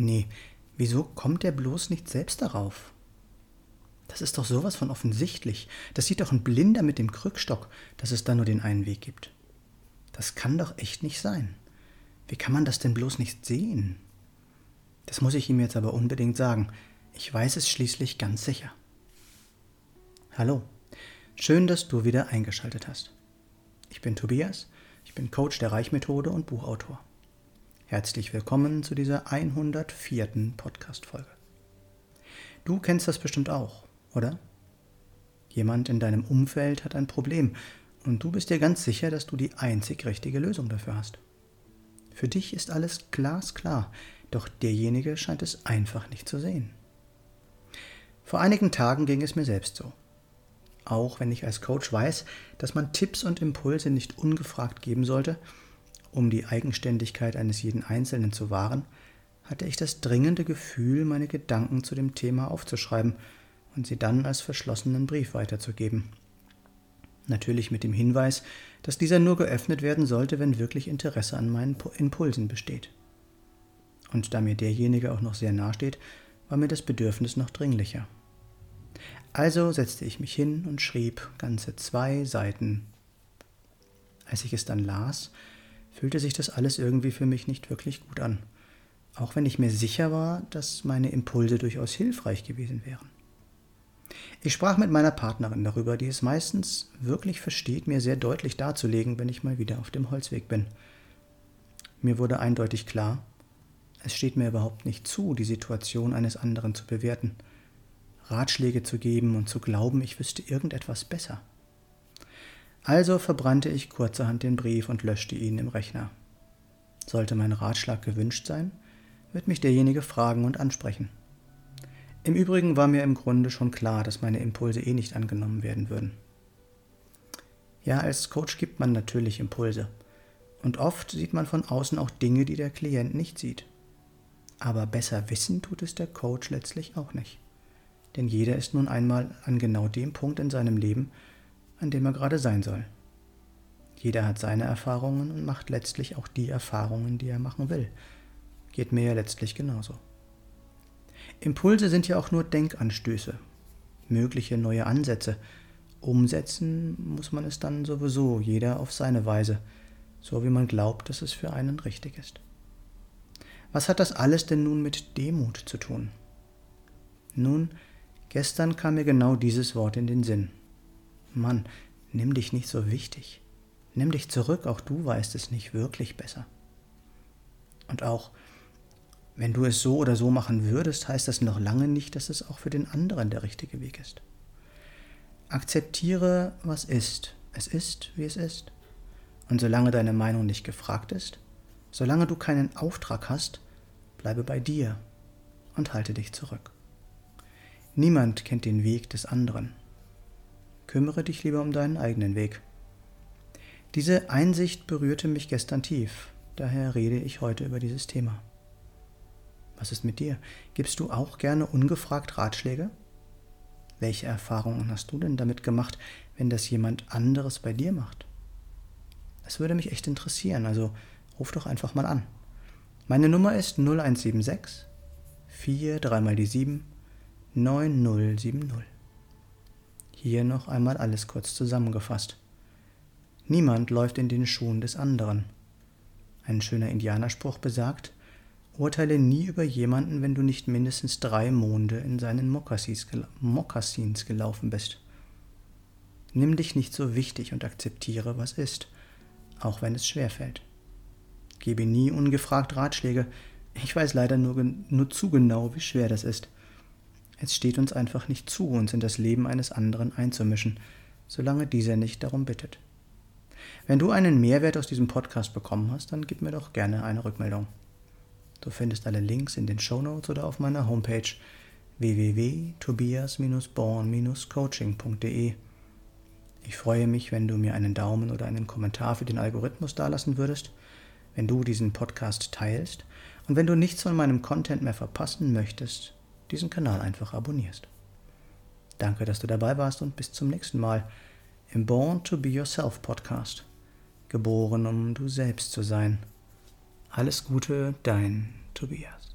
Nee, wieso kommt er bloß nicht selbst darauf? Das ist doch sowas von offensichtlich. Das sieht doch ein Blinder mit dem Krückstock, dass es da nur den einen Weg gibt. Das kann doch echt nicht sein. Wie kann man das denn bloß nicht sehen? Das muss ich ihm jetzt aber unbedingt sagen. Ich weiß es schließlich ganz sicher. Hallo, schön, dass du wieder eingeschaltet hast. Ich bin Tobias, ich bin Coach der Reichmethode und Buchautor. Herzlich willkommen zu dieser 104. Podcast-Folge. Du kennst das bestimmt auch, oder? Jemand in deinem Umfeld hat ein Problem und du bist dir ganz sicher, dass du die einzig richtige Lösung dafür hast. Für dich ist alles glasklar, doch derjenige scheint es einfach nicht zu sehen. Vor einigen Tagen ging es mir selbst so. Auch wenn ich als Coach weiß, dass man Tipps und Impulse nicht ungefragt geben sollte, um die Eigenständigkeit eines jeden Einzelnen zu wahren, hatte ich das dringende Gefühl, meine Gedanken zu dem Thema aufzuschreiben und sie dann als verschlossenen Brief weiterzugeben. Natürlich mit dem Hinweis, dass dieser nur geöffnet werden sollte, wenn wirklich Interesse an meinen Impulsen besteht. Und da mir derjenige auch noch sehr nahe steht, war mir das Bedürfnis noch dringlicher. Also setzte ich mich hin und schrieb ganze zwei Seiten. Als ich es dann las, fühlte sich das alles irgendwie für mich nicht wirklich gut an, auch wenn ich mir sicher war, dass meine Impulse durchaus hilfreich gewesen wären. Ich sprach mit meiner Partnerin darüber, die es meistens wirklich versteht, mir sehr deutlich darzulegen, wenn ich mal wieder auf dem Holzweg bin. Mir wurde eindeutig klar, es steht mir überhaupt nicht zu, die Situation eines anderen zu bewerten, Ratschläge zu geben und zu glauben, ich wüsste irgendetwas besser. Also verbrannte ich kurzerhand den Brief und löschte ihn im Rechner. Sollte mein Ratschlag gewünscht sein, wird mich derjenige fragen und ansprechen. Im Übrigen war mir im Grunde schon klar, dass meine Impulse eh nicht angenommen werden würden. Ja, als Coach gibt man natürlich Impulse. Und oft sieht man von außen auch Dinge, die der Klient nicht sieht. Aber besser wissen tut es der Coach letztlich auch nicht. Denn jeder ist nun einmal an genau dem Punkt in seinem Leben, an dem er gerade sein soll. Jeder hat seine Erfahrungen und macht letztlich auch die Erfahrungen, die er machen will. Geht mir ja letztlich genauso. Impulse sind ja auch nur Denkanstöße, mögliche neue Ansätze. Umsetzen muss man es dann sowieso, jeder auf seine Weise, so wie man glaubt, dass es für einen richtig ist. Was hat das alles denn nun mit Demut zu tun? Nun, gestern kam mir genau dieses Wort in den Sinn. Mann, nimm dich nicht so wichtig. Nimm dich zurück, auch du weißt es nicht wirklich besser. Und auch, wenn du es so oder so machen würdest, heißt das noch lange nicht, dass es auch für den anderen der richtige Weg ist. Akzeptiere, was ist. Es ist, wie es ist. Und solange deine Meinung nicht gefragt ist, solange du keinen Auftrag hast, bleibe bei dir und halte dich zurück. Niemand kennt den Weg des anderen. Kümmere dich lieber um deinen eigenen Weg. Diese Einsicht berührte mich gestern tief, daher rede ich heute über dieses Thema. Was ist mit dir? Gibst du auch gerne ungefragt Ratschläge? Welche Erfahrungen hast du denn damit gemacht, wenn das jemand anderes bei dir macht? Das würde mich echt interessieren, also ruf doch einfach mal an. Meine Nummer ist 0176 4 3 mal die 7 9070. Hier noch einmal alles kurz zusammengefasst. Niemand läuft in den Schuhen des anderen. Ein schöner Indianerspruch besagt, Urteile nie über jemanden, wenn du nicht mindestens drei Monde in seinen Mokassins gelaufen bist. Nimm dich nicht so wichtig und akzeptiere, was ist, auch wenn es schwerfällt. Gebe nie ungefragt Ratschläge. Ich weiß leider nur, nur zu genau, wie schwer das ist. Es steht uns einfach nicht zu, uns in das Leben eines anderen einzumischen, solange dieser nicht darum bittet. Wenn du einen Mehrwert aus diesem Podcast bekommen hast, dann gib mir doch gerne eine Rückmeldung. Du findest alle Links in den Show Notes oder auf meiner Homepage www.tobias-born-coaching.de. Ich freue mich, wenn du mir einen Daumen oder einen Kommentar für den Algorithmus dalassen würdest, wenn du diesen Podcast teilst und wenn du nichts von meinem Content mehr verpassen möchtest, diesen Kanal einfach abonnierst. Danke, dass du dabei warst und bis zum nächsten Mal im Born to Be Yourself Podcast. Geboren, um du selbst zu sein. Alles Gute, dein Tobias.